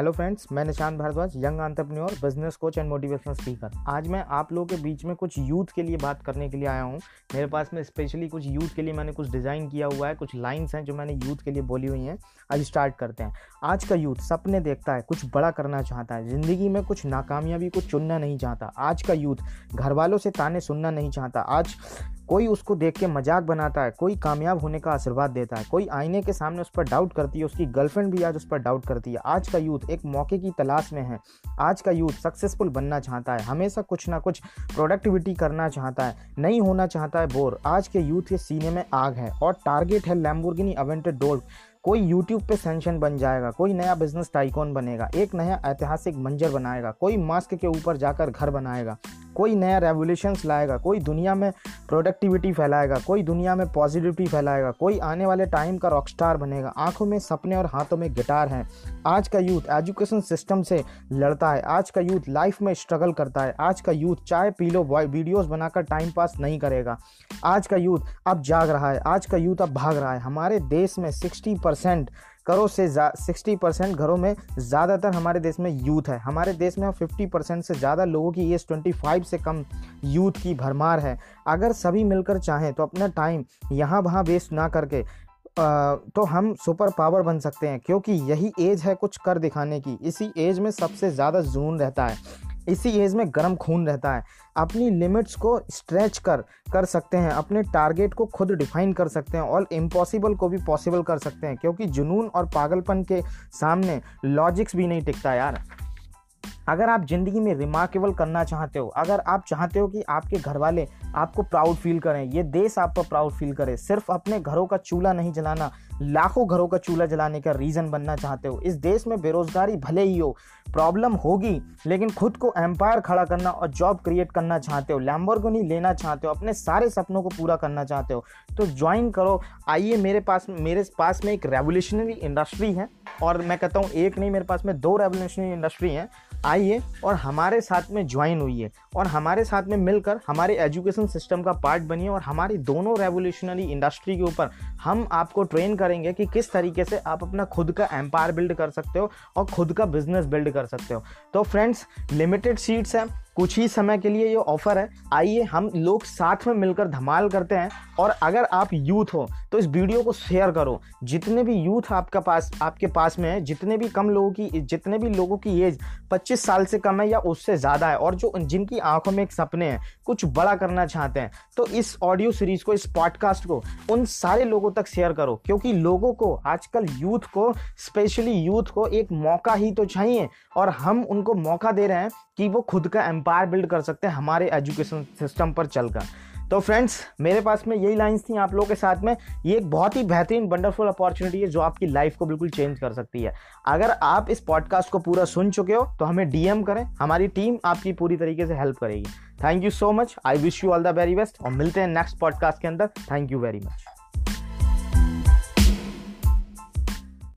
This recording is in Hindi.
हेलो फ्रेंड्स मैं Nishan Bhardwaj young entrepreneur business coach and motivational speaker आज मैं आप लोगों के बीच में कुछ यूथ के लिए बात करने के लिए आया हूँ। मेरे पास में स्पेशली कुछ यूथ के लिए मैंने कुछ डिज़ाइन किया हुआ है, कुछ लाइंस हैं जो मैंने यूथ के लिए बोली हुई हैं। आज स्टार्ट करते हैं। आज का यूथ सपने देखता है, कुछ बड़ा करना चाहता है, ज़िंदगी में कुछ नाकामयाबी को चुनना नहीं चाहता। आज का यूथ घर वालों से ताने सुनना नहीं चाहता। आज कोई उसको देख के मज़ाक बनाता है, कोई कामयाब होने का आशीर्वाद देता है, कोई आईने के सामने उस पर डाउट करती है, उसकी गर्लफ्रेंड भी आज उस पर डाउट करती है। आज का यूथ एक मौके की तलाश में है, आज का यूथ सक्सेसफुल बनना चाहता है, हमेशा कुछ ना कुछ प्रोडक्टिविटी करना चाहता है, नहीं होना चाहता है, बोर। आज के यूथ के सीने में आग है और टारगेट है लैम्बोर्गिनी अवेंटेड डोल्ट कोई यूट्यूब पे सेंशन बन जाएगा, कोई नया बिज़नेस टाइकॉन बनेगा, एक नया ऐतिहासिक मंजर बनाएगा, कोई मास्क के ऊपर जाकर घर बनाएगा। कोई नया रेवोल्यूशंस लाएगा, कोई दुनिया में प्रोडक्टिविटी फैलाएगा, कोई दुनिया में पॉजिटिविटी फैलाएगा, कोई आने वाले टाइम का रॉकस्टार बनेगा। आँखों में सपने और हाथों में गिटार हैं। आज का यूथ एजुकेशन सिस्टम से लड़ता है। आज का यूथ लाइफ में स्ट्रगल करता है। आज का यूथ चाय पी लो वीडियोज़ बनाकर टाइम पास नहीं करेगा। आज का यूथ अब जाग रहा है। आज का यूथ अब भाग रहा है। हमारे देश में सिक्सटी परसेंट करोड़ से सिक्सटी परसेंट घरों में ज़्यादातर हमारे देश में यूथ है। हमारे देश में फिफ्टी परसेंट से ज़्यादा लोगों की एज ट्वेंटी फाइव से कम यूथ की भरमार है। अगर सभी मिलकर चाहें तो अपना टाइम यहाँ वहाँ वेस्ट ना करके तो हम सुपर पावर बन सकते हैं, क्योंकि यही एज है कुछ कर दिखाने की। इसी एज में सबसे ज़्यादा जून रहता है। इसी एज में गर्म खून रहता है। अपनी लिमिट्स को स्ट्रेच कर कर सकते हैं, अपने टारगेट को खुद डिफाइन कर सकते हैं, और इम्पॉसिबल को भी पॉसिबल कर सकते हैं, क्योंकि जुनून और पागलपन के सामने लॉजिक्स भी नहीं टिकता यार। अगर आप ज़िंदगी में रिमार्केबल करना चाहते हो, अगर आप चाहते हो कि आपके घर वाले आपको प्राउड फील करें, ये देश आप पर प्राउड फील करे, सिर्फ़ अपने घरों का चूल्हा नहीं जलाना, लाखों घरों का चूल्हा जलाने का रीज़न बनना चाहते हो, इस देश में बेरोजगारी भले ही हो प्रॉब्लम होगी, लेकिन खुद को एम्पायर खड़ा करना और जॉब क्रिएट करना चाहते हो लैम्बोर्गिनी लेना चाहते हो, अपने सारे सपनों को पूरा करना चाहते हो तो ज्वाइन करो। आइए, मेरे पास मेरे पास में एक रेवोल्यूशनरी इंडस्ट्री है, और मैं कहता हूँ, एक नहीं, मेरे पास में दो रेवोल्यूशनरी इंडस्ट्री हैं आइए और हमारे साथ में ज्वाइन हुई है। और हमारे साथ में मिलकर हमारे एजुकेशन सिस्टम का पार्ट बनिए और हमारी दोनों रेवोल्यूशनरी इंडस्ट्री के ऊपर हम आपको ट्रेन करेंगे कि किस तरीके से आप अपना खुद का एम्पायर बिल्ड कर सकते हो और खुद का बिज़नेस बिल्ड कर सकते हो। तो फ्रेंड्स लिमिटेड सीट्स हैं। कुछ ही समय के लिए ये ऑफ़र है। आइए हम लोग साथ में मिलकर धमाल करते हैं और अगर आप यूथ हो तो इस वीडियो को शेयर करो। जितने भी यूथ आपका पास, आपके पास में है, जितने भी कम लोगों की, जितने भी लोगों की एज 25 साल से कम है या उससे ज़्यादा है, और जो जिनकी आँखों में एक सपने हैं, कुछ बड़ा करना चाहते हैं तो इस ऑडियो सीरीज़ को, इस पॉडकास्ट को, उन सारे लोगों तक शेयर करो। क्योंकि लोगों को, आजकल यूथ को स्पेशली यूथ को एक मौका ही तो चाहिए, और हम उनको मौका दे रहे हैं कि वो खुद का एम्पायर बिल्ड कर सकते हैं हमारे एजुकेशन सिस्टम पर चलकर। तो फ्रेंड्स मेरे पास में यही लाइंस थी आप लोगों के साथ में। ये एक बहुत ही बेहतरीन वंडरफुल अपॉर्चुनिटी है जो आपकी लाइफ को बिल्कुल चेंज कर सकती है। अगर आप इस पॉडकास्ट को पूरा सुन चुके हो तो हमें डीएम करें। हमारी टीम आपकी पूरी तरीके से हेल्प करेगी। Thank you so much I wish you all the very best और मिलते हैं नेक्स्ट पॉडकास्ट के अंदर। Thank you very much